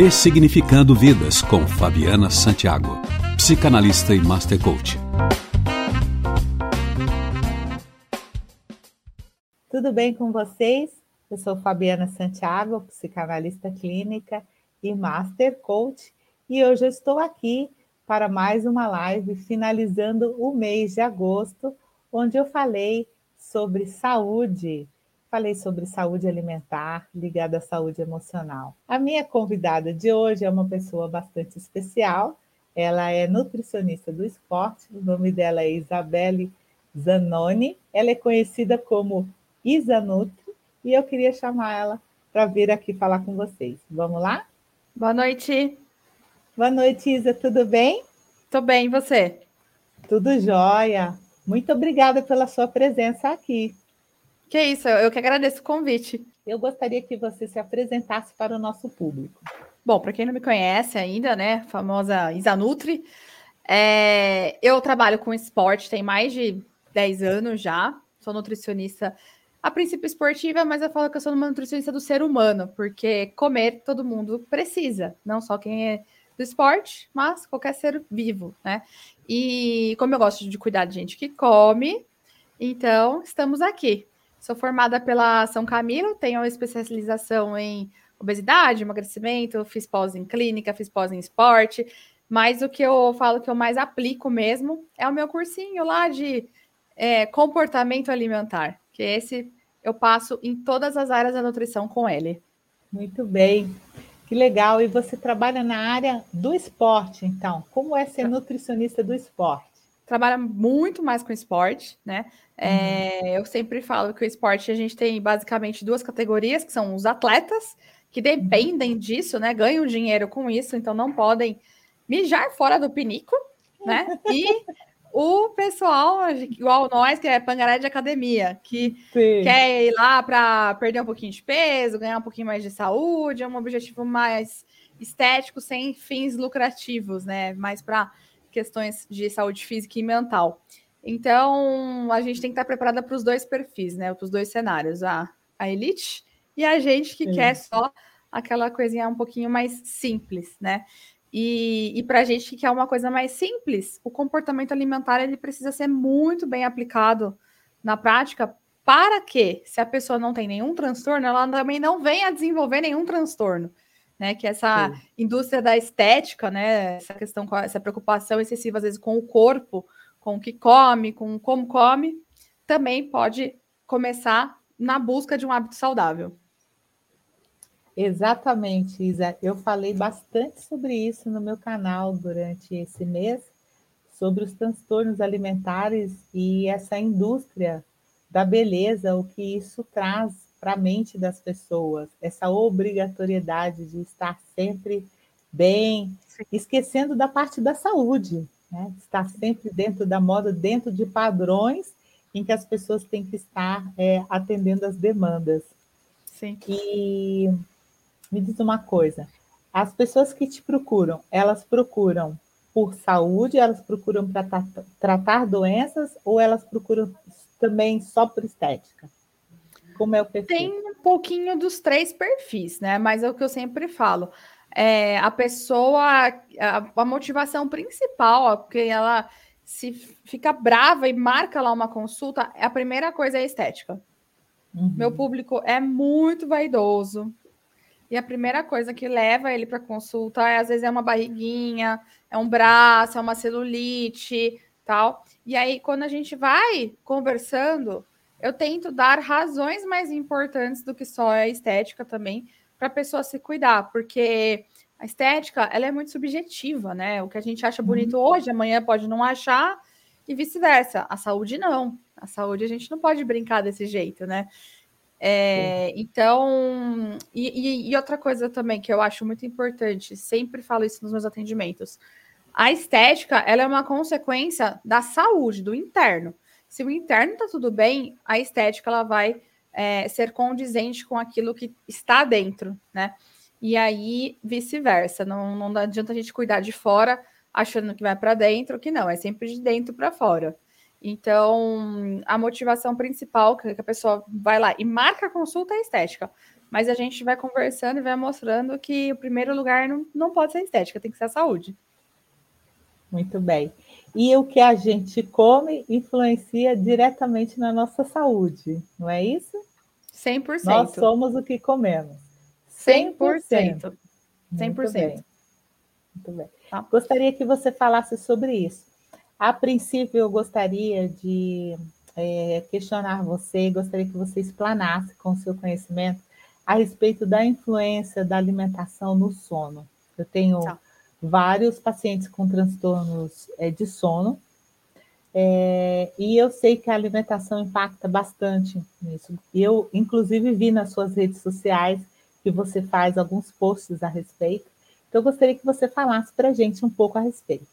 Ressignificando Vidas com Fabiana Santiago, psicanalista e master coach. Tudo bem com vocês? Eu sou Fabiana Santiago, psicanalista clínica e master coach, e hoje eu estou aqui para mais uma live finalizando o mês de agosto, onde eu falei sobre saúde, falei sobre saúde alimentar ligada à saúde emocional. A minha convidada de hoje é uma pessoa bastante especial. Ela é nutricionista do esporte, o nome dela é Isabelle Zanoni. Ela é conhecida como Isanutri e eu queria chamar ela para vir aqui falar com vocês. Vamos lá? Boa noite. Boa noite, Isa. Tudo bem? Tô bem, e você? Tudo jóia. Muito obrigada pela sua presença aqui. Que isso, eu que agradeço o convite. Eu gostaria que você se apresentasse para o nosso público. Bom, para quem não me conhece ainda, né, famosa Isanutri, é, eu trabalho com esporte tem mais de 10 anos já, sou nutricionista a princípio esportiva, mas eu falo que eu sou uma nutricionista do ser humano, porque comer todo mundo precisa, não só quem é do esporte, mas qualquer ser vivo, né? E como eu gosto de cuidar de gente que come, então estamos aqui. Sou formada pela São Camilo, tenho especialização em obesidade, emagrecimento, fiz pós em clínica, fiz pós em esporte, mas o que eu falo que eu mais aplico mesmo é o meu cursinho lá de é, comportamento alimentar, que esse eu passo em todas as áreas da nutrição com ele. Muito bem. Que legal. E você trabalha na área do esporte, então. Como é ser nutricionista do esporte? Trabalha muito mais com esporte, né? É, uhum. Eu sempre falo que o esporte a gente tem basicamente duas categorias, que são os atletas, que dependem uhum. disso, né? Ganham dinheiro com isso, então não podem mijar fora do pinico, né? E o pessoal, igual nós, que é pangaré de academia, que Sim. quer ir lá para perder um pouquinho de peso, ganhar um pouquinho mais de saúde, é um objetivo mais estético, sem fins lucrativos, né? Mais para questões de saúde física e mental. Então, a gente tem que estar preparada para os dois perfis, né? Para os dois cenários, a, a elite e a gente que Sim. quer só aquela coisinha um pouquinho mais simples, né? E, e para a gente que quer uma coisa mais simples, o comportamento alimentar ele precisa ser muito bem aplicado na prática para que, se a pessoa não tem nenhum transtorno, ela também não venha a desenvolver nenhum transtorno. Né, que essa Sim. indústria da estética, né, essa questão, essa preocupação excessiva às vezes com o corpo, com o que come, com como come, também pode começar na busca de um hábito saudável. Exatamente, Isa. Eu falei bastante sobre isso no meu canal durante esse mês, sobre os transtornos alimentares e essa indústria da beleza, o que isso traz para a mente das pessoas, essa obrigatoriedade de estar sempre bem, esquecendo da parte da saúde, né? estar sempre dentro da moda, dentro de padrões em que as pessoas têm que estar é, atendendo as demandas. Sim. E me diz uma coisa: as pessoas que te procuram, elas procuram por saúde, elas procuram para tratar doenças ou elas procuram também só por estética? Como é o perfil? Tem um pouquinho dos três perfis, né? Mas é o que eu sempre falo. É, a pessoa, a, a motivação principal, ó, porque ela se fica brava e marca lá uma consulta, a primeira coisa é a estética. Uhum. Meu público é muito vaidoso, e a primeira coisa que leva ele para consulta é, às vezes, é uma barriguinha, é um braço, é uma celulite, tal. E aí, quando a gente vai conversando, eu tento dar razões mais importantes do que só a estética também, para a pessoa se cuidar, porque a estética, ela é muito subjetiva, né? O que a gente acha bonito uhum. hoje, amanhã pode não achar, e vice-versa. A saúde, não. A saúde, a gente não pode brincar desse jeito, né? É, então, e, e, outra coisa também que eu acho muito importante, sempre falo isso nos meus atendimentos. A estética, ela é uma consequência da saúde, do interno. Se o interno tá tudo bem, a estética ela vai é, ser condizente com aquilo que está dentro, né? E aí, vice-versa. Não, não adianta a gente cuidar de fora achando que vai para dentro, que não, é sempre de dentro para fora. Então, a motivação principal que a pessoa vai lá e marca a consulta é estética. mas a gente vai conversando e vai mostrando que o primeiro lugar não, não pode ser estética, tem que ser a saúde. Muito bem. E o que a gente come influencia diretamente na nossa saúde, não é isso? 100%. Nós somos o que comemos. 100%. 100%. 100%. Muito bem. Muito bem. Tá. Gostaria que você falasse sobre isso. A princípio, eu gostaria de é, questionar você, gostaria que você explanasse com o seu conhecimento a respeito da influência da alimentação no sono. Eu tenho tá. Vários pacientes com transtornos é, de sono, é, e eu sei que a alimentação impacta bastante nisso. Eu, inclusive, vi nas suas redes sociais que você faz alguns posts a respeito. Então, eu gostaria que você falasse para a gente um pouco a respeito.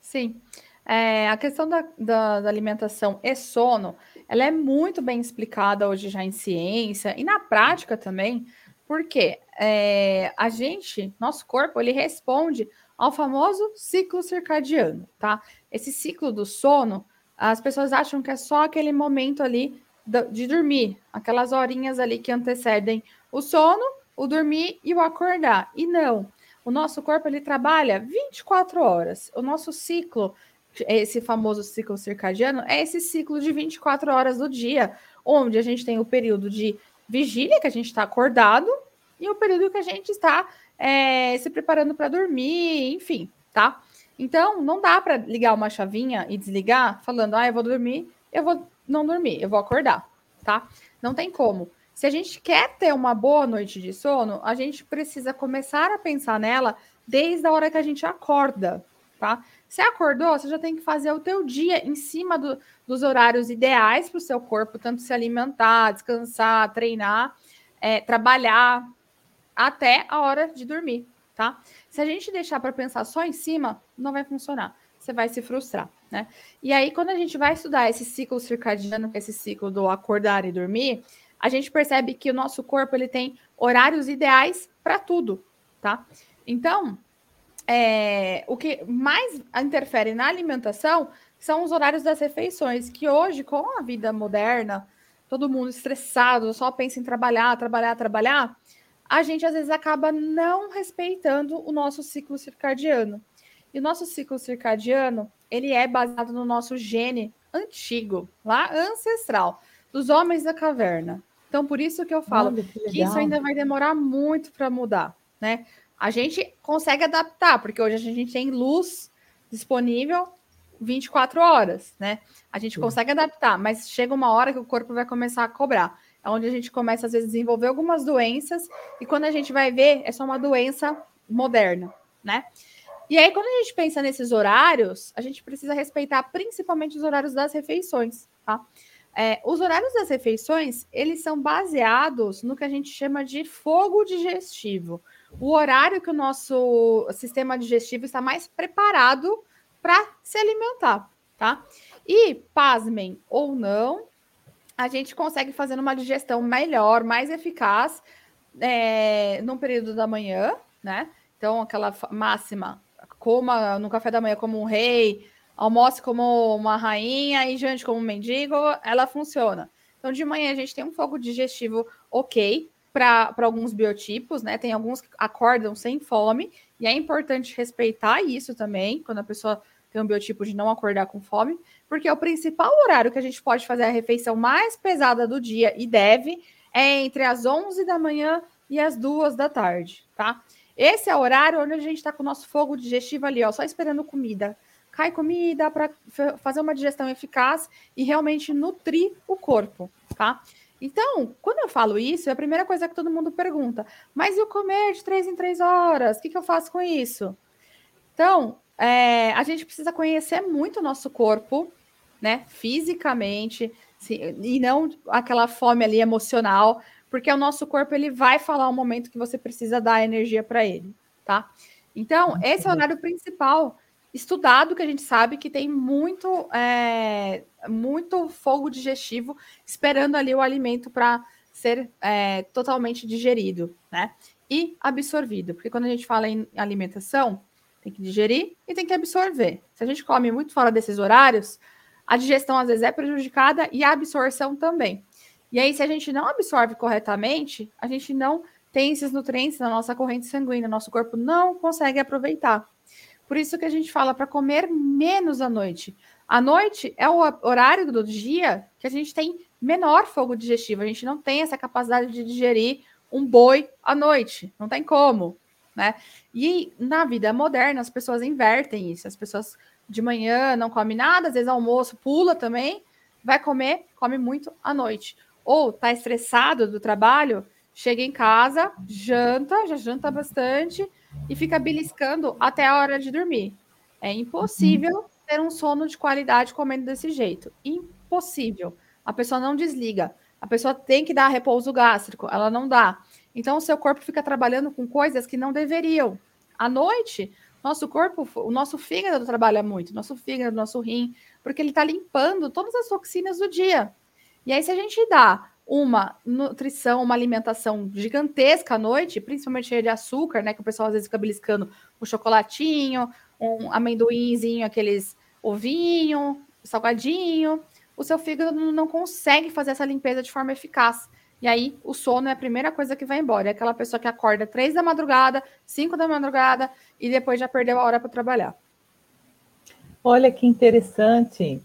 Sim. É, a questão da, da, da, alimentação e sono, ela é muito bem explicada hoje já em ciência e na prática também, porque é, a gente, nosso corpo, ele responde ao famoso ciclo circadiano, tá? Esse ciclo do sono, as pessoas acham que é só aquele momento ali de dormir, aquelas horinhas ali que antecedem o sono, o dormir e o acordar. E não, o nosso corpo ele trabalha 24 horas. O nosso ciclo esse famoso ciclo circadiano é esse ciclo de 24 horas do dia, onde a gente tem o período de vigília, que a gente está acordado, e o período que a gente está é, se preparando para dormir, enfim, tá? Então, não dá para ligar uma chavinha e desligar falando, ah, eu vou dormir, eu vou não dormir, eu vou acordar, tá? Não tem como. Se a gente quer ter uma boa noite de sono, a gente precisa começar a pensar nela desde a hora que a gente acorda, tá? Você acordou, você já tem que fazer o teu dia em cima do, dos horários ideais para o seu corpo, tanto se alimentar, descansar, treinar, é, trabalhar, até a hora de dormir, tá? Se a gente deixar para pensar só em cima, não vai funcionar. Você vai se frustrar, né? E aí, quando a gente vai estudar esse ciclo circadiano, esse ciclo do acordar e dormir, a gente percebe que o nosso corpo ele tem horários ideais para tudo, tá? Então, é, o que mais interfere na alimentação são os horários das refeições, que hoje, com a vida moderna, todo mundo estressado, só pensa em trabalhar, trabalhar, trabalhar, a gente às vezes acaba não respeitando o nosso ciclo circadiano. E o nosso ciclo circadiano, ele é baseado no nosso gene antigo, lá ancestral, dos homens da caverna. Então, por isso que eu falo Olha, que, que isso ainda vai demorar muito para mudar, né? A gente consegue adaptar, porque hoje a gente tem luz disponível 24 horas, né? A gente Sim. consegue adaptar, mas chega uma hora que o corpo vai começar a cobrar. Onde a gente começa, às vezes, a desenvolver algumas doenças, e quando a gente vai ver, é só uma doença moderna, né? E aí, quando a gente pensa nesses horários, a gente precisa respeitar principalmente os horários das refeições, tá? É, os horários das refeições, eles são baseados no que a gente chama de fogo digestivo o horário que o nosso sistema digestivo está mais preparado para se alimentar, tá? E, pasmem ou não, a gente consegue fazer uma digestão melhor, mais eficaz é, no período da manhã, né? Então, aquela máxima, coma no café da manhã como um rei, almoce como uma rainha e jante como um mendigo, ela funciona. Então, de manhã a gente tem um fogo digestivo ok, para alguns biotipos, né? Tem alguns que acordam sem fome, e é importante respeitar isso também, quando a pessoa tem um biotipo de não acordar com fome, porque o principal horário que a gente pode fazer a refeição mais pesada do dia e deve é entre as 11 da manhã e as 2 da tarde, tá? Esse é o horário onde a gente está com o nosso fogo digestivo ali, ó, só esperando comida. Cai comida para fazer uma digestão eficaz e realmente nutrir o corpo, tá? Então, quando eu falo isso, é a primeira coisa que todo mundo pergunta: mas e o comer de três em três horas? O que, que eu faço com isso? Então, é, a gente precisa conhecer muito o nosso corpo, né, fisicamente, e não aquela fome ali emocional, porque o nosso corpo ele vai falar o momento que você precisa dar energia para ele, tá? Então, esse é o horário principal estudado que a gente sabe que tem muito, é, muito fogo digestivo esperando ali o alimento para ser é, totalmente digerido, né? E absorvido, porque quando a gente fala em alimentação, tem que digerir e tem que absorver. Se a gente come muito fora desses horários, a digestão às vezes é prejudicada e a absorção também. E aí, se a gente não absorve corretamente, a gente não tem esses nutrientes na nossa corrente sanguínea, nosso corpo não consegue aproveitar. Por isso que a gente fala para comer menos à noite. A noite é o horário do dia que a gente tem menor fogo digestivo. A gente não tem essa capacidade de digerir um boi à noite. Não tem como, né? E na vida moderna as pessoas invertem isso. As pessoas de manhã não comem nada, às vezes almoço pula também, vai comer, come muito à noite. Ou tá estressado do trabalho, chega em casa, janta, já janta bastante e fica beliscando até a hora de dormir. É impossível ter um sono de qualidade comendo desse jeito. Impossível. A pessoa não desliga. A pessoa tem que dar repouso gástrico, ela não dá. Então, o seu corpo fica trabalhando com coisas que não deveriam. À noite, nosso corpo, o nosso fígado trabalha muito, nosso fígado, nosso rim, porque ele está limpando todas as toxinas do dia. E aí, se a gente dá uma nutrição, uma alimentação gigantesca à noite, principalmente cheia de açúcar, né? Que o pessoal às vezes fica beliscando um chocolatinho, um amendoinzinho, aqueles ovinho, salgadinho. O seu fígado não consegue fazer essa limpeza de forma eficaz. E aí, o sono é a primeira coisa que vai embora. É aquela pessoa que acorda três da madrugada, cinco da madrugada e depois já perdeu a hora para trabalhar. Olha que interessante.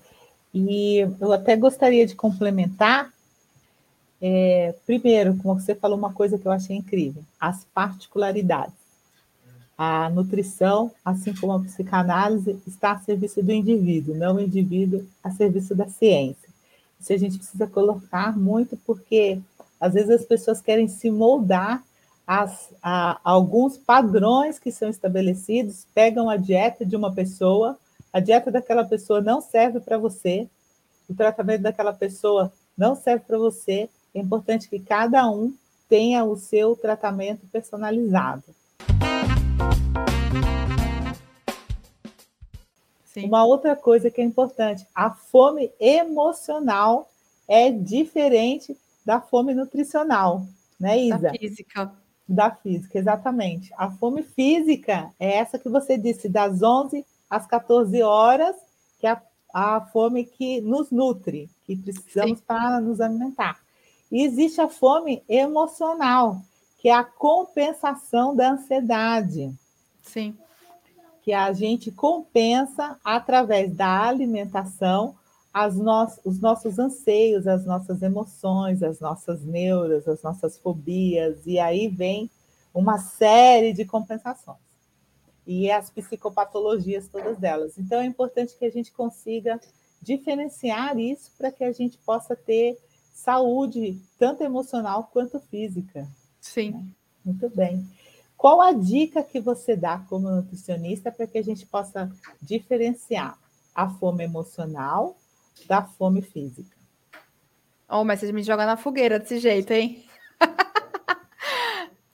E eu até gostaria de complementar. É, primeiro, como você falou, uma coisa que eu achei incrível: as particularidades. A nutrição, assim como a psicanálise, está a serviço do indivíduo, não o indivíduo a serviço da ciência. Isso a gente precisa colocar muito, porque às vezes as pessoas querem se moldar as, a, a alguns padrões que são estabelecidos, pegam a dieta de uma pessoa, a dieta daquela pessoa não serve para você, o tratamento daquela pessoa não serve para você. É importante que cada um tenha o seu tratamento personalizado. Sim. Uma outra coisa que é importante, a fome emocional é diferente da fome nutricional, né, Isa? Da física. Da física, exatamente. A fome física é essa que você disse, das 11 às 14 horas, que é a, a fome que nos nutre, que precisamos Sim. para nos alimentar. E existe a fome emocional, que é a compensação da ansiedade. Sim. Que a gente compensa através da alimentação no... os nossos anseios, as nossas emoções, as nossas neuras, as nossas fobias, e aí vem uma série de compensações. E as psicopatologias, todas delas. Então, é importante que a gente consiga diferenciar isso para que a gente possa ter saúde, tanto emocional quanto física. Sim. Né? Muito bem. Qual a dica que você dá como nutricionista para que a gente possa diferenciar a fome emocional da fome física. Oh, mas você me joga na fogueira desse jeito, hein?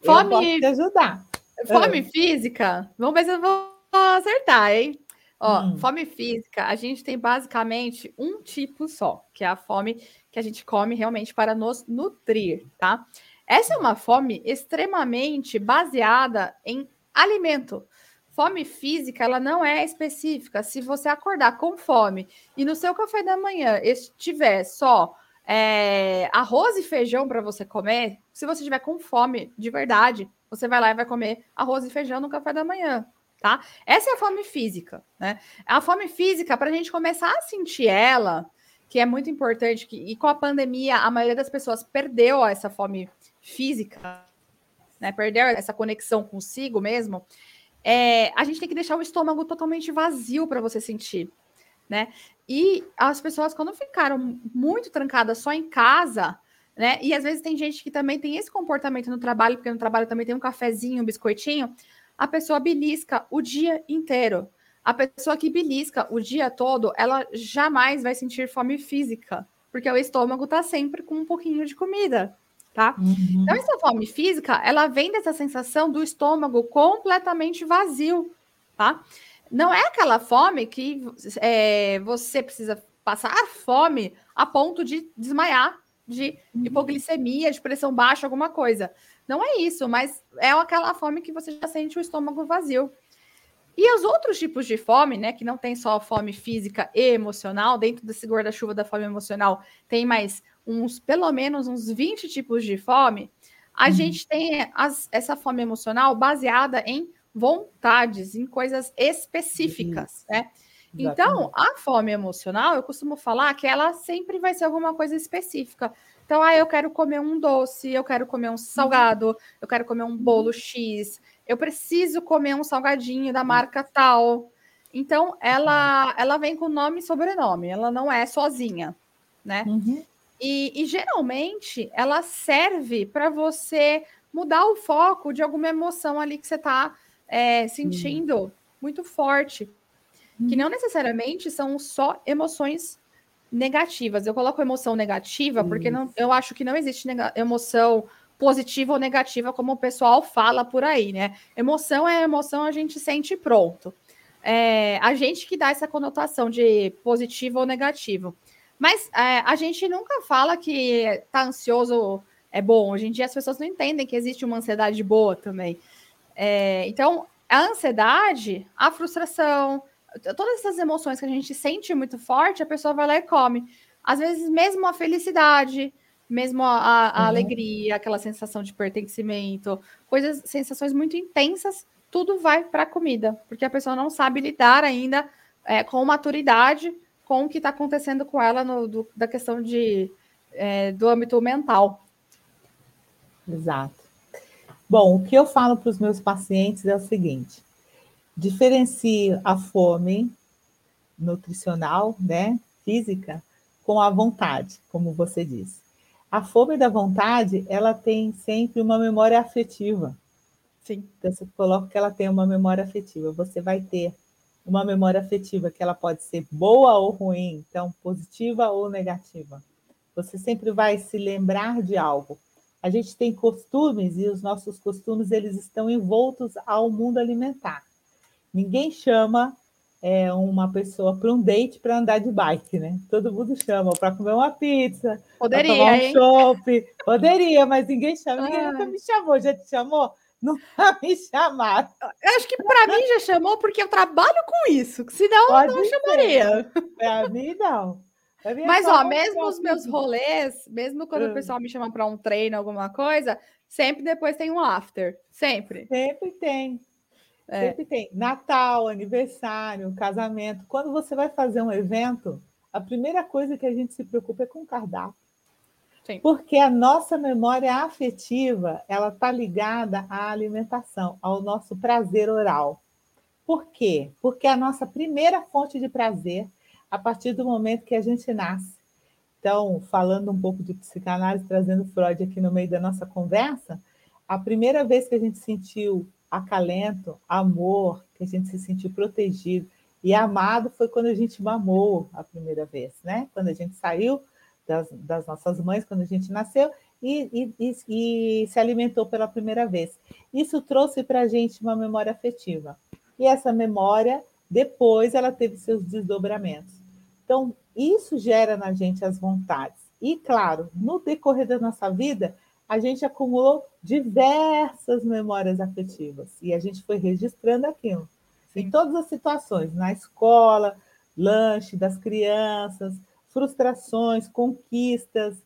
fome. Eu posso te ajudar. Fome é. física? Vamos ver se eu vou acertar, hein? Ó, hum. fome física, a gente tem basicamente um tipo só, que é a fome que a gente come realmente para nos nutrir, tá? Essa é uma fome extremamente baseada em alimento fome física, ela não é específica. Se você acordar com fome e no seu café da manhã estiver só é, arroz e feijão para você comer, se você estiver com fome de verdade, você vai lá e vai comer arroz e feijão no café da manhã, tá? Essa é a fome física, né? A fome física, para a gente começar a sentir ela, que é muito importante, que, e com a pandemia, a maioria das pessoas perdeu essa fome física, né? Perdeu essa conexão consigo mesmo é, a gente tem que deixar o estômago totalmente vazio para você sentir, né? E as pessoas, quando ficaram muito trancadas só em casa, né? E às vezes tem gente que também tem esse comportamento no trabalho, porque no trabalho também tem um cafezinho, um biscoitinho, a pessoa belisca o dia inteiro. A pessoa que belisca o dia todo, ela jamais vai sentir fome física, porque o estômago está sempre com um pouquinho de comida tá? Uhum. Então, essa fome física, ela vem dessa sensação do estômago completamente vazio, tá? Não é aquela fome que é, você precisa passar fome a ponto de desmaiar, de uhum. hipoglicemia, de pressão baixa, alguma coisa. Não é isso, mas é aquela fome que você já sente o estômago vazio. E os outros tipos de fome, né, que não tem só fome física e emocional, dentro desse guarda-chuva da fome emocional, tem mais uns, pelo menos uns 20 tipos de fome, a uhum. gente tem as, essa fome emocional baseada em vontades, em coisas específicas, uhum. né? Então, a fome emocional, eu costumo falar que ela sempre vai ser alguma coisa específica. Então, ah, eu quero comer um doce, eu quero comer um salgado, eu quero comer um bolo X, eu preciso comer um salgadinho da marca tal. Então, ela, ela vem com nome e sobrenome, ela não é sozinha, né? Uhum. E, e geralmente ela serve para você mudar o foco de alguma emoção ali que você está é, sentindo uhum. muito forte. Que não necessariamente são só emoções negativas. Eu coloco emoção negativa porque não, eu acho que não existe emoção positiva ou negativa, como o pessoal fala por aí, né? Emoção é emoção, a gente sente pronto. É, a gente que dá essa conotação de positivo ou negativo. Mas é, a gente nunca fala que tá ansioso é bom. Hoje em dia as pessoas não entendem que existe uma ansiedade boa também. É, então, a ansiedade, a frustração, todas essas emoções que a gente sente muito forte, a pessoa vai lá e come. Às vezes, mesmo a felicidade, mesmo a, a uhum. alegria, aquela sensação de pertencimento, coisas, sensações muito intensas, tudo vai para a comida, porque a pessoa não sabe lidar ainda é, com maturidade com o que está acontecendo com ela no, do, da questão de, é, do âmbito mental. Exato. Bom, o que eu falo para os meus pacientes é o seguinte: diferencie a fome nutricional, né, física, com a vontade, como você disse. A fome da vontade, ela tem sempre uma memória afetiva. Sim. Então, você coloca que ela tem uma memória afetiva. Você vai ter uma memória afetiva, que ela pode ser boa ou ruim, então positiva ou negativa. Você sempre vai se lembrar de algo. A gente tem costumes e os nossos costumes eles estão envoltos ao mundo alimentar. Ninguém chama é, uma pessoa para um date para andar de bike, né? Todo mundo chama para comer uma pizza, para tomar um chopp. Poderia, mas ninguém chama. Ninguém nunca me chamou. Já te chamou? Nunca me chamaram. Eu acho que para mim já chamou porque eu trabalho com isso, senão Pode não chamaria. Para mim, não. Mas, ó, mesmo os meus rolês, mesmo quando hum. o pessoal me chama para um treino, alguma coisa, sempre depois tem um after. Sempre. Sempre tem. É. Sempre tem. Natal, aniversário, casamento. Quando você vai fazer um evento, a primeira coisa que a gente se preocupa é com o cardápio. Sim. Porque a nossa memória afetiva, ela está ligada à alimentação, ao nosso prazer oral. Por quê? Porque é a nossa primeira fonte de prazer a partir do momento que a gente nasce. Então, falando um pouco de psicanálise, trazendo Freud aqui no meio da nossa conversa, a primeira vez que a gente sentiu acalento, amor, que a gente se sentiu protegido e amado foi quando a gente mamou a primeira vez, né? Quando a gente saiu das, das nossas mães quando a gente nasceu e, e, e, se alimentou pela primeira vez. Isso trouxe para a gente uma memória afetiva. E essa memória, depois, ela teve seus desdobramentos. Então, isso gera na gente as vontades. E, claro, no decorrer da nossa vida, a gente acumulou diversas memórias afetivas e a gente foi registrando aquilo. Sim. Em todas as situações, na escola, lanche das crianças, frustrações, conquistas,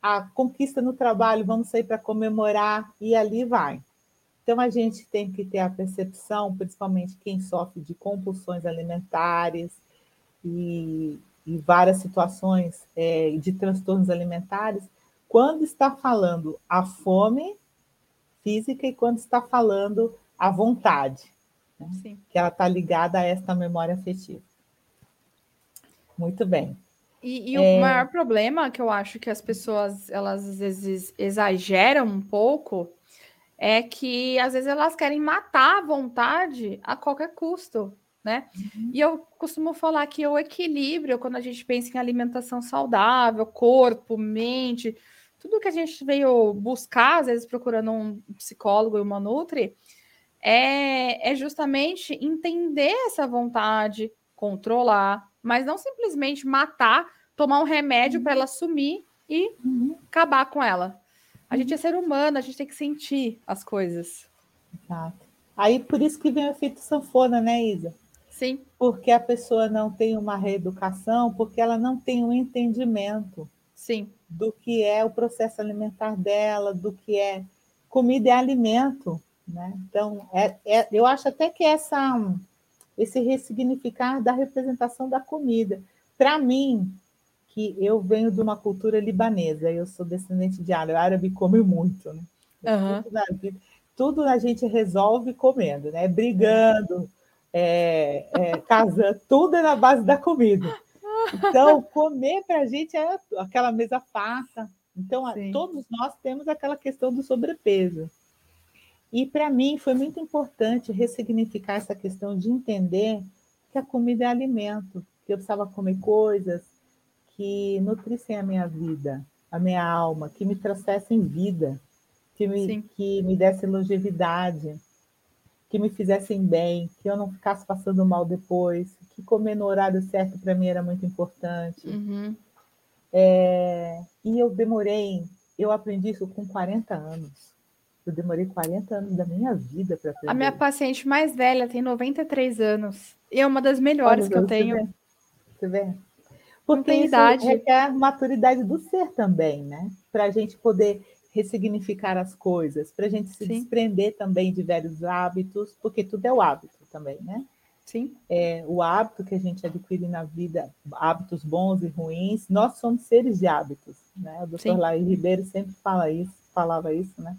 a conquista no trabalho, vamos sair para comemorar e ali vai. Então a gente tem que ter a percepção, principalmente quem sofre de compulsões alimentares e, e várias situações é, de transtornos alimentares, quando está falando a fome física e quando está falando a vontade, né? que ela está ligada a esta memória afetiva. Muito bem. E, e é... o maior problema que eu acho que as pessoas elas às vezes exageram um pouco é que às vezes elas querem matar a vontade a qualquer custo, né? Uhum. E eu costumo falar que o equilíbrio, quando a gente pensa em alimentação saudável, corpo, mente, tudo que a gente veio buscar, às vezes procurando um psicólogo e uma nutri, é, é justamente entender essa vontade, controlar, mas não simplesmente matar, tomar um remédio uhum. para ela sumir e uhum. acabar com ela. A gente é ser humano, a gente tem que sentir as coisas. Exato. Aí por isso que vem o efeito sanfona, né, Isa? Sim. Porque a pessoa não tem uma reeducação, porque ela não tem um entendimento. Sim. do que é o processo alimentar dela, do que é comida e alimento. Né? Então, é, é, eu acho até que essa, esse ressignificar da representação da comida. Para mim, que eu venho de uma cultura libanesa, eu sou descendente de árabe, árabe come muito, né? Uhum. Tudo, na tudo a gente resolve comendo, né? Brigando, é, é, casando, tudo é na base da comida. Então, comer para a gente é aquela mesa farta. Então, Sim. todos nós temos aquela questão do sobrepeso. E para mim foi muito importante ressignificar essa questão de entender que a comida é alimento, que eu precisava comer coisas que nutrissem a minha vida, a minha alma, que me trouxessem vida, que me, que me dessem longevidade, que me fizessem bem, que eu não ficasse passando mal depois, que comer no horário certo para mim era muito importante. Uhum. É, e eu demorei, eu aprendi isso com 40 anos. Eu demorei 40 anos da minha vida para aprender. A minha paciente mais velha tem 93 anos. E é uma das melhores Olha, que eu tenho. Você vê? vê? Porque isso idade. requer maturidade do ser também, né? Para a gente poder ressignificar as coisas, para a gente se Sim. desprender também de velhos hábitos, porque tudo é o hábito também, né? Sim. É, o hábito que a gente adquire na vida, hábitos bons e ruins, nós somos seres de hábitos, né? O doutor Laí Ribeiro sempre fala isso, falava isso, né?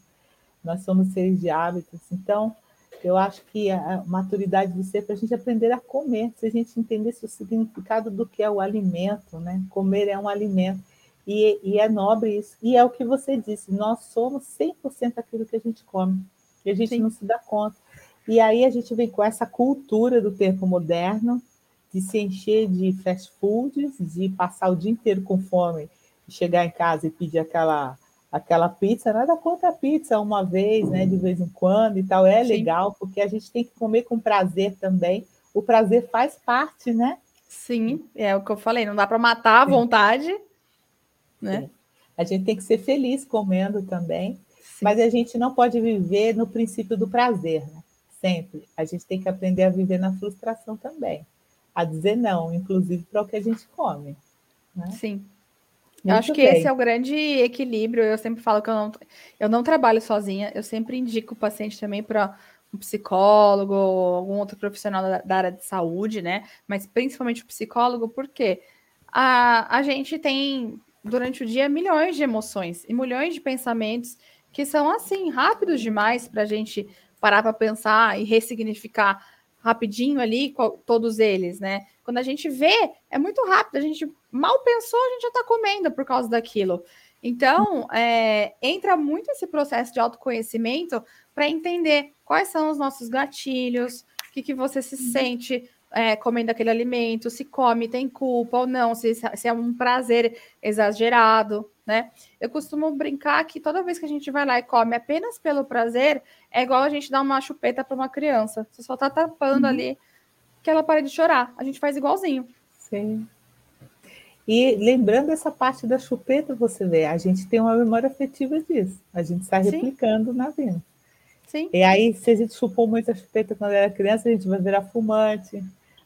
Nós somos seres de hábitos. Então, eu acho que a maturidade do ser é para a gente aprender a comer, se a gente entendesse o significado do que é o alimento, né? Comer é um alimento. E, e é nobre isso. E é o que você disse, nós somos 100% aquilo que a gente come. E a gente Sim. não se dá conta. E aí a gente vem com essa cultura do tempo moderno, de se encher de fast foods, de passar o dia inteiro com fome, chegar em casa e pedir aquela aquela pizza, nada contra a pizza uma vez, né, de vez em quando e tal, é Sim. legal, porque a gente tem que comer com prazer também. O prazer faz parte, né? Sim, é o que eu falei, não dá para matar a vontade, né? Sim. A gente tem que ser feliz comendo também, Sim. mas a gente não pode viver no princípio do prazer, né? Sempre. A gente tem que aprender a viver na frustração também, a dizer não, inclusive para o que a gente come. Né? Sim. Muito eu acho que bem. esse é o grande equilíbrio. Eu sempre falo que eu não, eu não trabalho sozinha, eu sempre indico o paciente também para um psicólogo, algum outro profissional da, da, área de saúde, né? Mas principalmente o psicólogo, porque a, a gente tem durante o dia milhões de emoções e milhões de pensamentos que são assim rápidos demais para a gente parar para pensar e ressignificar rapidinho ali todos eles, né? Quando a gente vê, é muito rápido, a gente mal pensou, a gente já está comendo por causa daquilo. Então, é, entra muito esse processo de autoconhecimento para entender quais são os nossos gatilhos, o que, que você se uhum. sente é, comendo aquele alimento, se come, tem culpa ou não, se, se, é um prazer exagerado, né? Eu costumo brincar que toda vez que a gente vai lá e come apenas pelo prazer, é igual a gente dar uma chupeta para uma criança. Você só está tapando uhum. ali que ela pare de chorar. A gente faz igualzinho. Sim. E lembrando essa parte da chupeta, você vê, a gente tem uma memória afetiva disso. A gente está replicando Sim. na vida. Sim. E aí, se a gente chupou muita chupeta quando era criança, a gente vai virar fumante,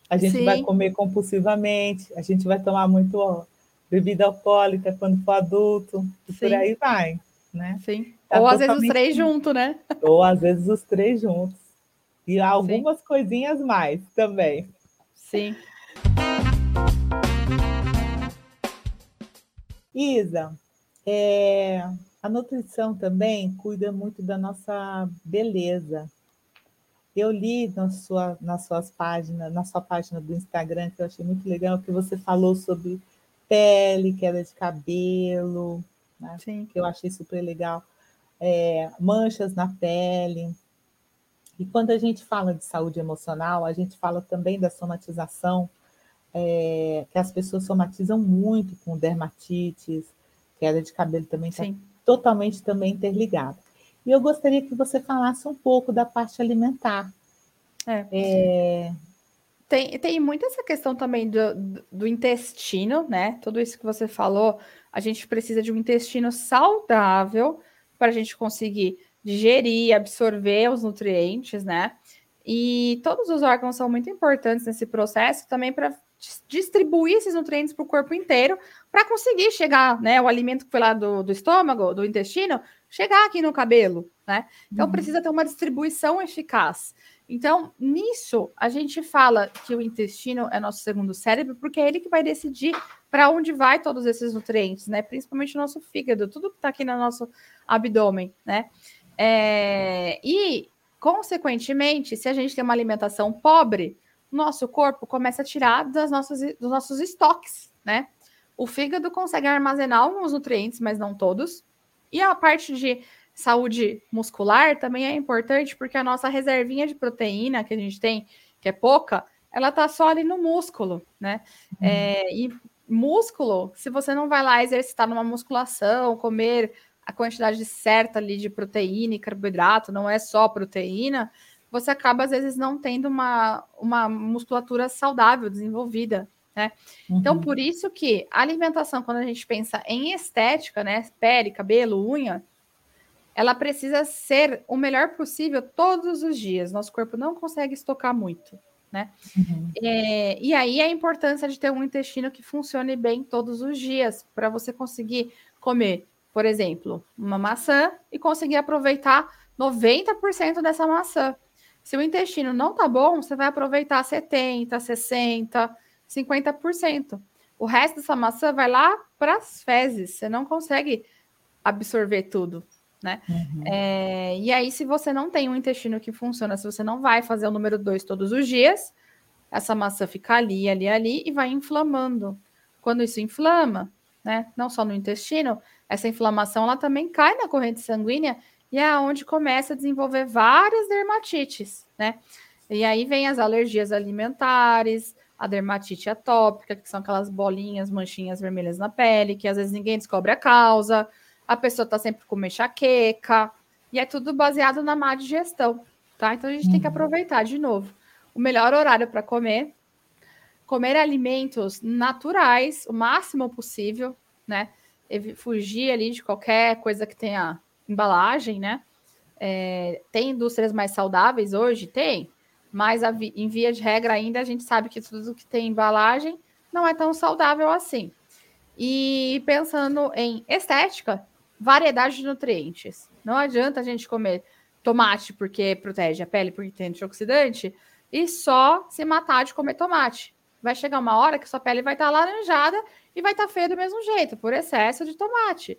a gente Sim. vai comer compulsivamente, a gente vai tomar muito ó, bebida alcoólica quando for adulto, e Sim. por aí vai. Né? Sim. Tá Ou às vezes os três juntos, né? Ou às vezes os três juntos. E algumas Sim. coisinhas mais também. Sim. Isa, é, a nutrição também cuida muito da nossa beleza. Eu li na sua, nas suas páginas, na sua página do Instagram, que eu achei muito legal, que você falou sobre pele, queda de cabelo, né? Sim. que eu achei super legal, é, manchas na pele. E quando a gente fala de saúde emocional, a gente fala também da somatização, é, que as pessoas somatizam muito com dermatites, queda de cabelo também está totalmente também interligada. E eu gostaria que você falasse um pouco da parte alimentar. É. é... Tem, tem muito essa questão também do, do intestino, né? Tudo isso que você falou, a gente precisa de um intestino saudável para a gente conseguir digerir, absorver os nutrientes, né? E todos os órgãos são muito importantes nesse processo também para distribuir esses nutrientes para o corpo inteiro para conseguir chegar, né? O alimento que foi lá do, do estômago, do intestino, chegar aqui no cabelo, né? Então uhum. precisa ter uma distribuição eficaz. Então, nisso, a gente fala que o intestino é nosso segundo cérebro, porque é ele que vai decidir para onde vai todos esses nutrientes, né? Principalmente o nosso fígado, tudo que está aqui no nosso abdômen, né? É... E, consequentemente, se a gente tem uma alimentação pobre, nosso corpo começa a tirar das nossas, dos nossos estoques, né? O fígado consegue armazenar alguns nutrientes, mas não todos. E a parte de saúde muscular também é importante, porque a nossa reservinha de proteína que a gente tem, que é pouca, ela tá só ali no músculo, né? Uhum. É, e músculo, se você não vai lá exercitar numa musculação, comer a quantidade certa ali de proteína e carboidrato, não é só proteína, você acaba, às vezes, não tendo uma, uma musculatura saudável, desenvolvida, né? Então, uhum. Então, por isso que a alimentação, quando a gente pensa em estética, né? Pele, cabelo, unha, ela precisa ser o melhor possível todos os dias. Nosso corpo não consegue estocar muito, né? Uhum. É, e aí a importância de ter um intestino que funcione bem todos os dias, para você conseguir comer, por exemplo, uma maçã e conseguir aproveitar 90% dessa maçã. Se o intestino não tá bom, você vai aproveitar 70, 60, 50%. O resto dessa maçã vai lá para as fezes. Você não consegue absorver tudo, né? Uhum. É, e aí, se você não tem um intestino que funciona, se você não vai fazer o número 2 todos os dias, essa maçã fica ali, ali, ali e vai inflamando. Quando isso inflama, né? Não só no intestino, essa inflamação ela também cai na corrente sanguínea e é onde começa a desenvolver várias dermatites, né? E aí vem as alergias alimentares, a dermatite atópica, que são aquelas bolinhas, manchinhas vermelhas na pele, que às vezes ninguém descobre a causa, a pessoa tá sempre com enxaqueca, e é tudo baseado na má digestão, tá? Então a gente uhum. tem que uhum. aproveitar de novo. O melhor horário para comer, comer alimentos naturais o máximo possível, né? Fugir ali de qualquer coisa que tenha embalagem, né? É, tem indústrias mais saudáveis hoje? Tem, mas a, em via de regra ainda a gente sabe que tudo que tem embalagem não é tão saudável assim. E pensando em estética, variedade de nutrientes. Não adianta a gente comer tomate porque protege a pele, porque tem antioxidante, e só se matar de comer tomate. Vai chegar uma hora que sua pele vai estar laranjada e vai estar feia do mesmo jeito, por excesso de tomate.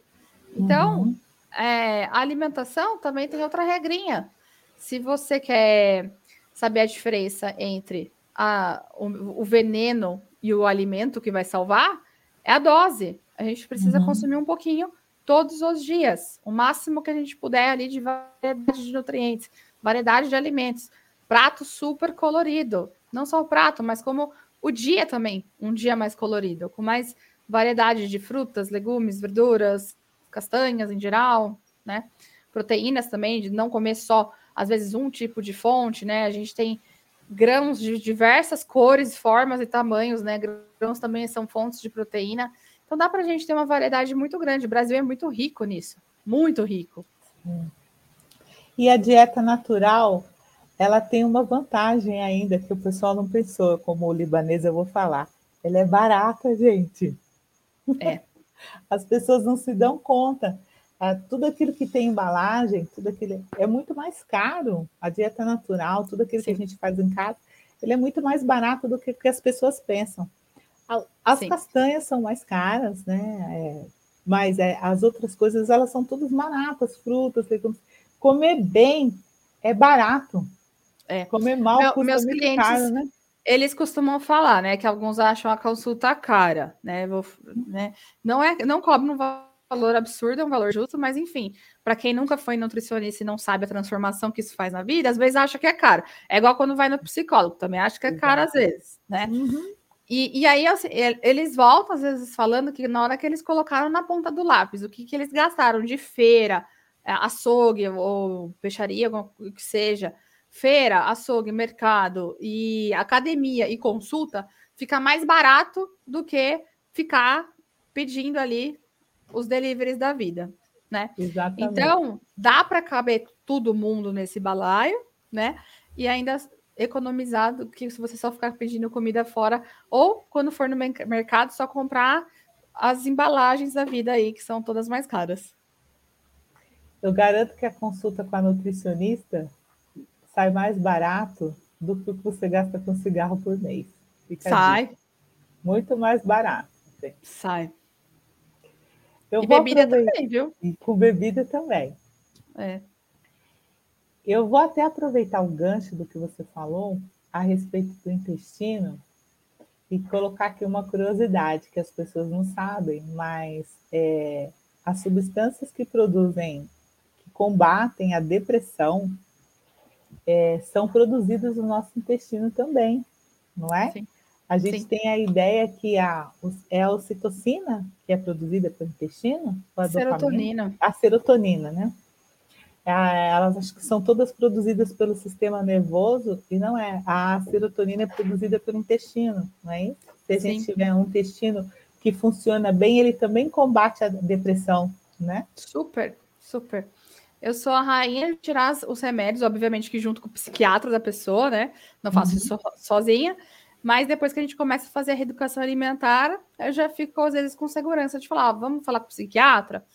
Então, uhum é, a alimentação também tem outra regrinha. Se você quer saber a diferença entre a, o, o, veneno e o alimento que vai salvar, é a dose. A gente precisa uhum. consumir um pouquinho todos os dias, o máximo que a gente puder ali de variedade de nutrientes, variedade de alimentos, prato super colorido, não só o prato, mas como o dia também, um dia mais colorido, com mais variedade de frutas, legumes, verduras, castanhas em geral, né? Proteínas também, de não comer só, às vezes, um tipo de fonte, né? A gente tem grãos de diversas cores, formas e tamanhos, né? Grãos também são fontes de proteína. Então dá para a gente ter uma variedade muito grande. O Brasil é muito rico nisso, muito rico. E a dieta natural, ela tem uma vantagem ainda que o pessoal não pensou, como o libanês eu vou falar. Ela é barata, gente. É. As pessoas não se dão conta. Ah, tudo aquilo que tem embalagem, tudo aquilo é muito mais caro. A dieta natural, tudo aquilo Sim. que a gente faz em casa, ele é muito mais barato do que, que as pessoas pensam. As Sim. castanhas são mais caras, né? É, mas é, as outras coisas elas são todas baratas, frutas, legumes. Comer bem é barato. É. Comer mal Meu, custa meus clientes, caro, né? Eles costumam falar, né, que alguns acham a consulta cara, né? Vou, né não é, não cobre no valor absurdo, é um valor justo, mas enfim, para quem nunca foi nutricionista e não sabe a transformação que isso faz na vida, às vezes acha que é caro. É igual quando vai no psicólogo, também acha que é caro às vezes, né? Uhum. E, e aí assim, eles voltam às vezes falando que na hora que eles colocaram na ponta do lápis, o que, que eles gastaram de feira, é, açougue ou peixaria, o que seja, feira, açougue, mercado e academia e consulta fica mais barato do que ficar pedindo ali os deliveries da vida, né? Exatamente. Então, dá para caber todo mundo nesse balaio, né? E ainda economizar do que se você só ficar pedindo comida fora, ou quando for no mercado, só comprar as embalagens da vida aí, que são todas mais caras. Eu garanto que a consulta com a nutricionista sai mais barato do que o que você gasta com cigarro por mês. Fica sai. Muito mais barato. Sai. Eu e bebida aproveitar... também, viu? E com bebida também. É. Eu vou até aproveitar o gancho do que você falou a respeito do intestino e colocar aqui uma curiosidade que as pessoas não sabem, mas é, as substâncias que produzem, que combatem a depressão, é, são produzidas no nosso intestino também, não é? Sim. A gente Sim. tem a ideia que a, é a ocitocina que é produzida pelo intestino? A serotonina. A serotonina, né? É, elas acho que são todas produzidas pelo sistema nervoso e não é. A serotonina é produzida pelo intestino, não é isso? Se a gente Sim. tiver um intestino que funciona bem, ele também combate a depressão, né? Super, super. Eu sou a rainha de tirar os remédios, obviamente que junto com o psiquiatra da pessoa, né? Não faço uhum. isso sozinha, mas depois que a gente começa a fazer a reeducação alimentar, eu já fico, às vezes, com segurança de falar: vamos falar com o psiquiatra,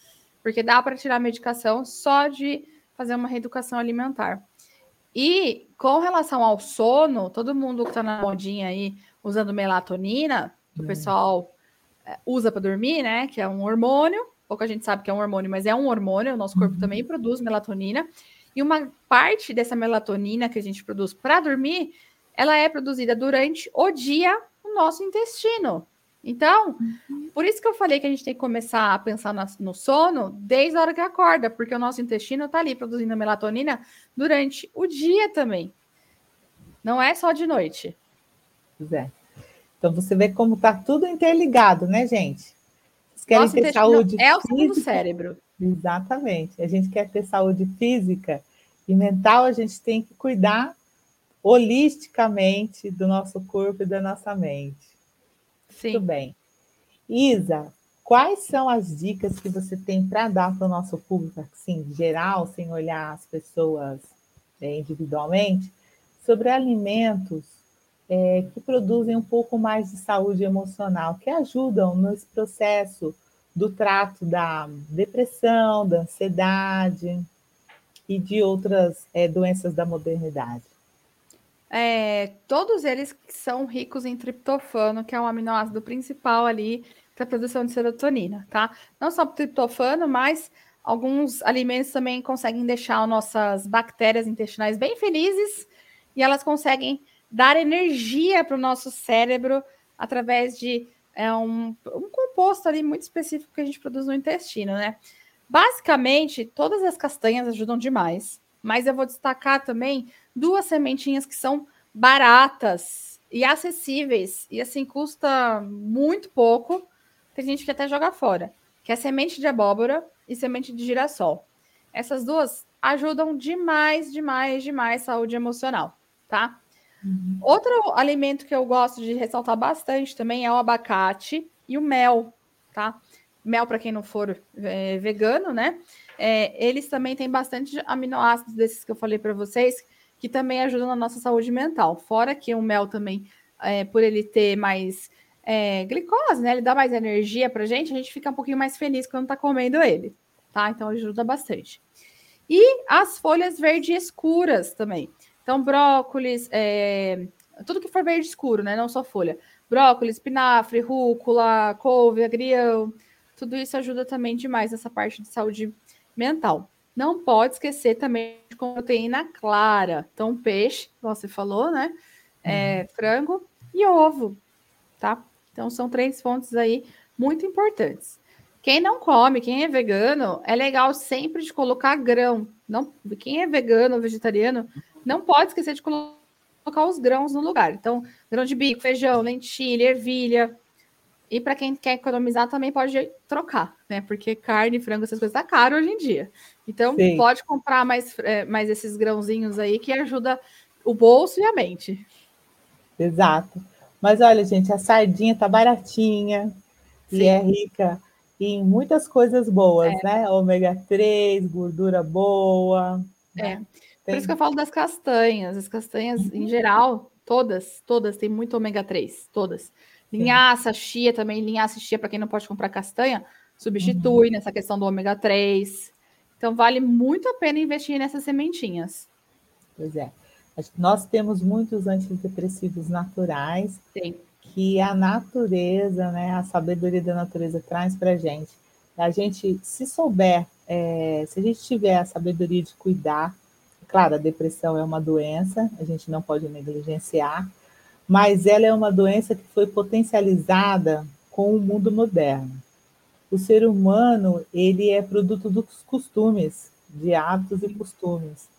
porque dá para tirar a medicação só de fazer uma reeducação alimentar. E com relação ao sono, todo mundo que está na modinha aí usando melatonina, que o pessoal é, usa para dormir, né? Que é um hormônio, pouca gente sabe que é um hormônio, mas é um hormônio, o nosso corpo uhum. também produz melatonina. E uma parte dessa melatonina que a gente produz para dormir ela é produzida durante o dia no nosso intestino. Então, uhum. por isso que eu falei que a gente tem que começar a pensar no sono desde a hora que acorda, porque o nosso intestino está ali produzindo melatonina durante o dia também. Não é só de noite. Pois é. Então você vê como está tudo interligado, né, gente? Querem Nosso ter saúde é o física? do cérebro. Exatamente. A gente quer ter saúde física e mental, a gente tem que cuidar holisticamente do nosso corpo e da nossa mente. Sim. Muito bem. Isa, quais são as dicas que você tem para dar para o nosso público, assim, geral, sem olhar as pessoas é, individualmente, sobre alimentos é, que produzem um pouco mais de saúde emocional, que ajudam nesse processo do trato da depressão, da ansiedade e de outras é, doenças da modernidade? É, todos eles são ricos em triptofano, que é um aminoácido principal ali para a produção de serotonina, tá? Não só o triptofano, mas alguns alimentos também conseguem deixar nossas bactérias intestinais bem felizes e elas conseguem dar energia para o nosso cérebro através de é, um, um composto ali muito específico que a gente produz no intestino, né? Basicamente, todas as castanhas ajudam demais, mas eu vou destacar também duas sementinhas que são baratas e acessíveis, e assim custa muito pouco. Tem gente que até joga fora, que é semente de abóbora e semente de girassol. Essas duas ajudam demais, demais, demais saúde emocional, tá? Uhum. Outro alimento que eu gosto de ressaltar bastante também é o abacate e o mel, tá? Mel, para quem não for é, vegano, né? É, eles também têm bastante aminoácidos desses que eu falei para vocês, que também ajudam na nossa saúde mental. Fora que o mel também, é, por ele ter mais é, glicose, né? Ele dá mais energia pra gente, a gente fica um pouquinho mais feliz quando tá comendo ele, tá? Então ajuda bastante. E as folhas verde escuras também. Então, brócolis, é, tudo que for verde escuro, né? Não só folha. Brócolis, espinafre, rúcula, couve, agrião, tudo isso ajuda também demais nessa parte de saúde mental. Não pode esquecer também de proteína clara. Então, peixe, você falou, né? É, uhum. Frango e ovo, tá? Então, são três fontes aí muito importantes. Quem não come, quem é vegano, é legal sempre de colocar grão. Não, quem é vegano ou vegetariano, não pode esquecer de colocar os grãos no lugar. Então, grão de bico, feijão, lentilha, ervilha, e para quem quer economizar também pode trocar, né? Porque carne, frango, essas coisas tá caro hoje em dia. Então Sim. pode comprar mais, é, mais esses grãozinhos aí que ajuda o bolso e a mente. Exato. Mas olha, gente, a sardinha tá baratinha Sim. e é rica em muitas coisas boas, é. né? Ômega 3, gordura boa. É. Por isso que eu falo das castanhas. As castanhas, uhum. em geral, todas, todas têm muito ômega 3, todas. Linhaça, chia também, linhaça e chia, para quem não pode comprar castanha, substitui uhum. nessa questão do ômega 3. Então, vale muito a pena investir nessas sementinhas. Pois é. Nós temos muitos antidepressivos naturais Sim. Que a natureza, né, a sabedoria da natureza traz para a gente. A gente, se souber, é, se a gente tiver a sabedoria de cuidar, claro, a depressão é uma doença, a gente não pode negligenciar, mas ela é uma doença que foi potencializada com o mundo moderno. O ser humano, ele é produto dos costumes, de hábitos e costumes.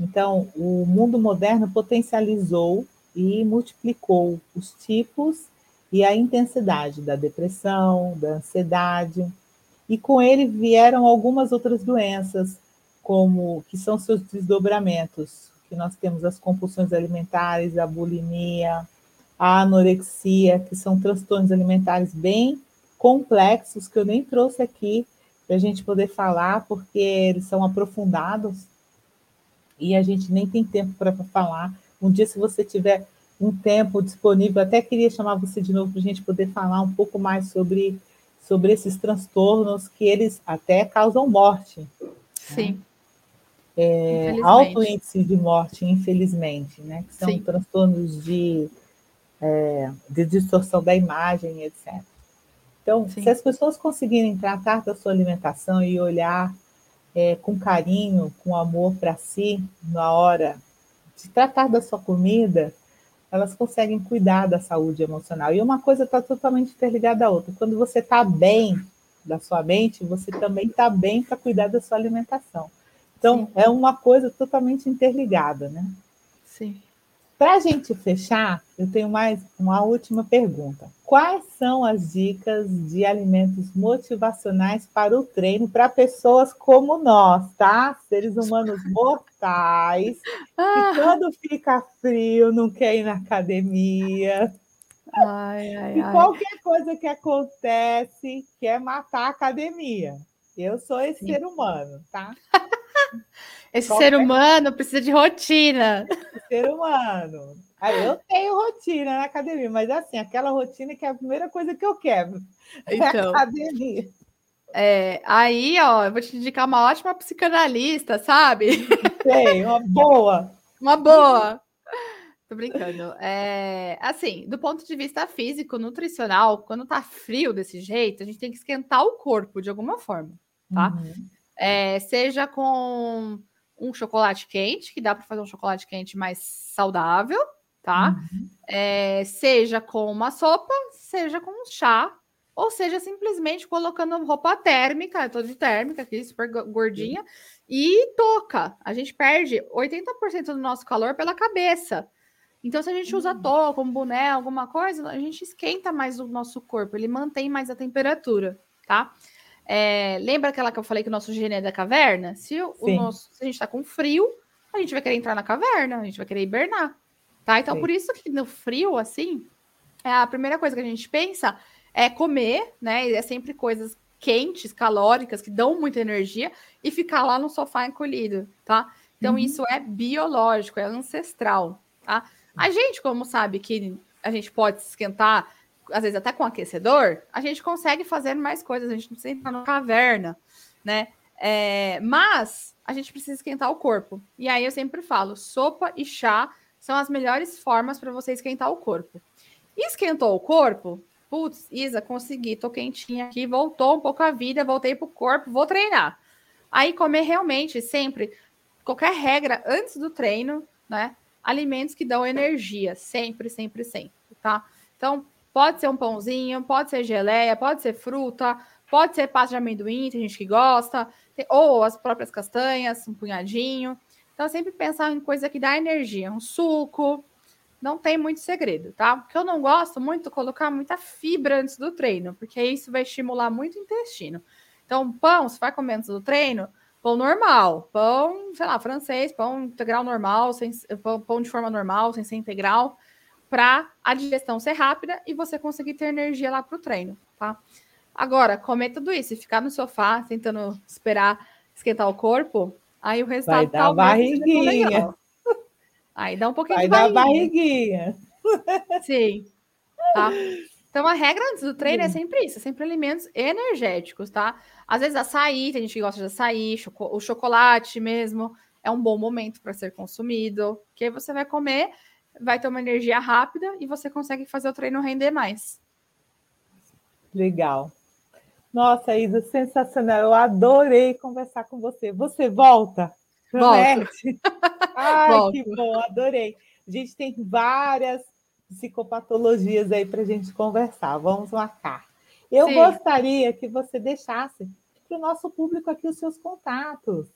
Então, o mundo moderno potencializou e multiplicou os tipos e a intensidade da depressão, da ansiedade, e com ele vieram algumas outras doenças, como que são seus desdobramentos, que nós temos as compulsões alimentares, a bulimia, a anorexia, que são transtornos alimentares bem complexos que eu nem trouxe aqui para a gente poder falar, porque eles são aprofundados e a gente nem tem tempo para falar. Um dia, se você tiver um tempo disponível, até queria chamar você de novo para a gente poder falar um pouco mais sobre, sobre esses transtornos que eles até causam morte. Né? Sim. Né? É, alto índice de morte, infelizmente, né? Que são Sim. transtornos de, é, de distorção da imagem, etc. Então, Sim. se as pessoas conseguirem tratar da sua alimentação e olhar é, com carinho, com amor para si, na hora de tratar da sua comida, elas conseguem cuidar da saúde emocional. E uma coisa está totalmente interligada à outra. Quando você está bem da sua mente, você também está bem para cuidar da sua alimentação. Então, Sim. é uma coisa totalmente interligada, né? Sim. Para a gente fechar, eu tenho mais uma última pergunta. Quais são as dicas de alimentos motivacionais para o treino para pessoas como nós, tá? Seres humanos mortais, ah. que quando fica frio não quer ir na academia. Ai, ai, e qualquer coisa que acontece quer matar a academia. Eu sou esse Sim. ser humano, tá? Esse ser humano precisa de rotina. Ser humano. Aí eu tenho rotina na academia, mas assim, aquela rotina que é a primeira coisa que eu quero. Então, é academia. É, aí, ó, eu vou te indicar uma ótima psicanalista, sabe? Sei, uma boa. uma boa. Tô brincando. É, assim, do ponto de vista físico, nutricional, quando tá frio desse jeito, a gente tem que esquentar o corpo de alguma forma, tá? Uhum. É, seja com um chocolate quente, que dá para fazer um chocolate quente mais saudável, tá? Uhum. É, seja com uma sopa, seja com um chá, ou seja, simplesmente colocando roupa térmica, eu tô de térmica aqui, super gordinha, uhum. e toca. A gente perde 80% do nosso calor pela cabeça. Então, se a gente usa uhum. touca, um boné, alguma coisa, a gente esquenta mais o nosso corpo, ele mantém mais a temperatura, tá? É, lembra aquela que eu falei que o nosso gene é da caverna? Se, o, o nosso, se a gente está com frio, a gente vai querer entrar na caverna, a gente vai querer hibernar. Tá? Então, Sim. por isso que no frio, assim, é a primeira coisa que a gente pensa é comer, né? É sempre coisas quentes, calóricas, que dão muita energia, e ficar lá no sofá encolhido, tá? Então, uhum. isso é biológico, é ancestral, tá? A gente, como sabe que a gente pode se esquentar às vezes até com aquecedor, a gente consegue fazer mais coisas, a gente não precisa entrar na caverna, né? É, mas a gente precisa esquentar o corpo. E aí eu sempre falo: sopa e chá são as melhores formas para você esquentar o corpo. Esquentou o corpo? Putz, Isa, consegui, tô quentinha aqui, voltou um pouco a vida, voltei pro corpo, vou treinar. Aí comer realmente sempre, qualquer regra antes do treino, né? Alimentos que dão energia, sempre, sempre, sempre, tá? Então, Pode ser um pãozinho, pode ser geleia, pode ser fruta, pode ser pasta de amendoim, tem gente que gosta, ou as próprias castanhas, um punhadinho. Então, sempre pensar em coisa que dá energia, um suco. Não tem muito segredo, tá? Porque eu não gosto muito de colocar muita fibra antes do treino, porque isso vai estimular muito o intestino. Então, pão, se vai comer antes do treino, pão normal, pão, sei lá, francês, pão integral normal, sem, pão, pão de forma normal, sem ser integral para a digestão ser rápida e você conseguir ter energia lá para o treino, tá? Agora, comer tudo isso e ficar no sofá tentando esperar esquentar o corpo, Aí o resultado Vai dar barriguinha. Aí dá um pouquinho Vai de dar barriguinha. barriguinha. Sim. Tá? Então, a regra antes do treino é sempre isso, é sempre alimentos energéticos, tá? Às vezes açaí, tem gente que gosta de açaí, choco o chocolate mesmo, é um bom momento para ser consumido, que aí você vai comer, vai ter uma energia rápida e você consegue fazer o treino render mais. Legal. Nossa, Isa, sensacional. Eu adorei conversar com você. Você volta? Volto. Ai, Volto. que bom, adorei. A gente tem várias psicopatologias aí para a gente conversar. Vamos marcar. Eu Sim. gostaria que você deixasse para o nosso público aqui os seus contatos.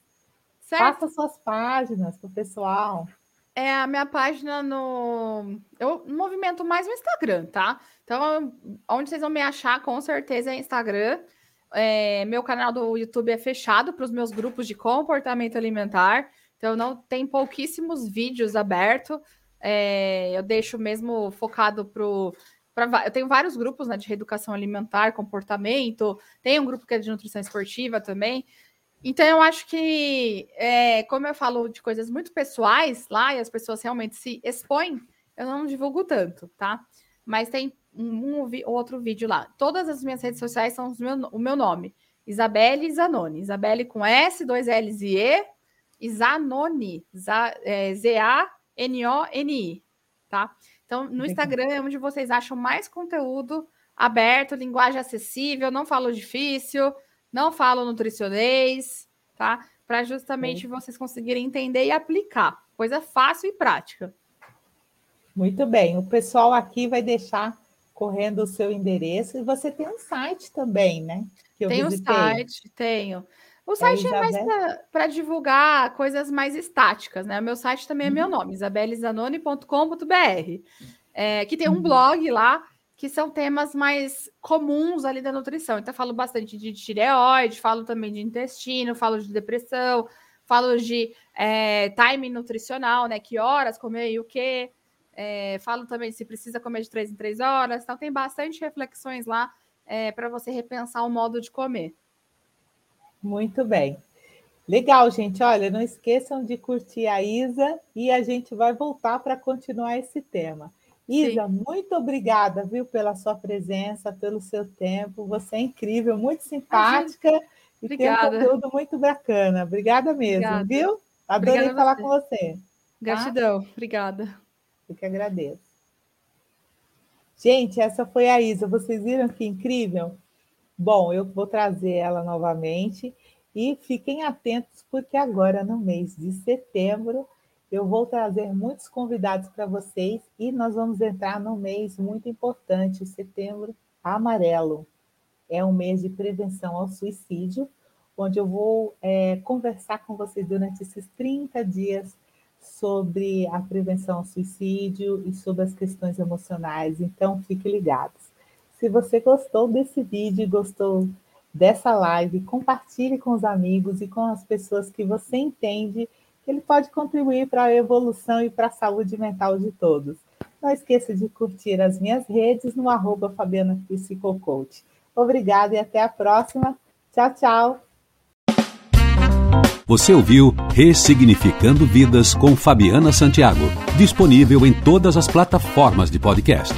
Certo? Faça suas páginas para o pessoal. É a minha página no. Eu movimento mais no Instagram, tá? Então, onde vocês vão me achar, com certeza, é Instagram. É, meu canal do YouTube é fechado para os meus grupos de comportamento alimentar. Então, não tem pouquíssimos vídeos abertos. É, eu deixo mesmo focado pro. Eu tenho vários grupos né, de reeducação alimentar, comportamento. Tem um grupo que é de nutrição esportiva também. Então, eu acho que, é, como eu falo de coisas muito pessoais lá e as pessoas realmente se expõem, eu não divulgo tanto, tá? Mas tem um, um outro vídeo lá. Todas as minhas redes sociais são meu- o meu nome. Isabelle Zanoni. Isabelle com S, dois L's e E. E Zanoni. Za- é, Z-A-N-O-N-I. Tá? Então, no. Instagram é onde vocês acham mais conteúdo aberto, linguagem acessível, não falo difícil, não falo nutricionês, tá? Para justamente vocês conseguirem entender e aplicar. Coisa fácil e prática. Muito bem. O pessoal aqui vai deixar correndo o seu endereço e você tem um site também, né? Que Tem visitei. site, tenho. O site é, mais Isabel- para divulgar coisas mais estáticas, né? O meu site também é Uhum. meu nome, isabelizanoni.com.br. É, que tem um Uhum. blog lá que são temas mais comuns ali da nutrição. Então, falo bastante de tireoide, falo também de intestino, falo de depressão, falo de é, time nutricional, né? Que horas comer e o quê. É, falo também se precisa comer de três em três horas. Então, tem bastante reflexões lá para você repensar o modo de comer. Muito bem. Legal, gente. Olha, não esqueçam de curtir a Isa e a gente vai voltar para continuar esse tema. Isa, muito obrigada, viu, pela sua presença, pelo seu tempo. Você é incrível, muito simpática e Obrigada. tem um conteúdo muito bacana. Obrigada mesmo, Obrigada. viu? Adorei Obrigada falar você. com você. Gratidão. Obrigada. Eu que agradeço. Gente, essa foi a Isa. Vocês viram que incrível? Bom, eu vou trazer ela novamente e fiquem atentos, porque agora, no mês de setembro, eu vou trazer muitos convidados para vocês e nós vamos entrar num mês muito importante, setembro amarelo. É um mês de prevenção ao suicídio, onde eu vou é, conversar com vocês durante esses 30 dias sobre a prevenção ao suicídio e sobre as questões emocionais. Então, fique ligados. Se você gostou desse vídeo, gostou dessa live, compartilhe com os amigos e com as pessoas que você entende ele pode contribuir para a evolução e para a saúde mental de todos. Não esqueça de curtir as minhas redes no arroba Fabiana Psicocoach. Obrigada e até a próxima. Tchau, tchau. Você ouviu Ressignificando Vidas com Fabiana Santiago, disponível em todas as plataformas de podcast.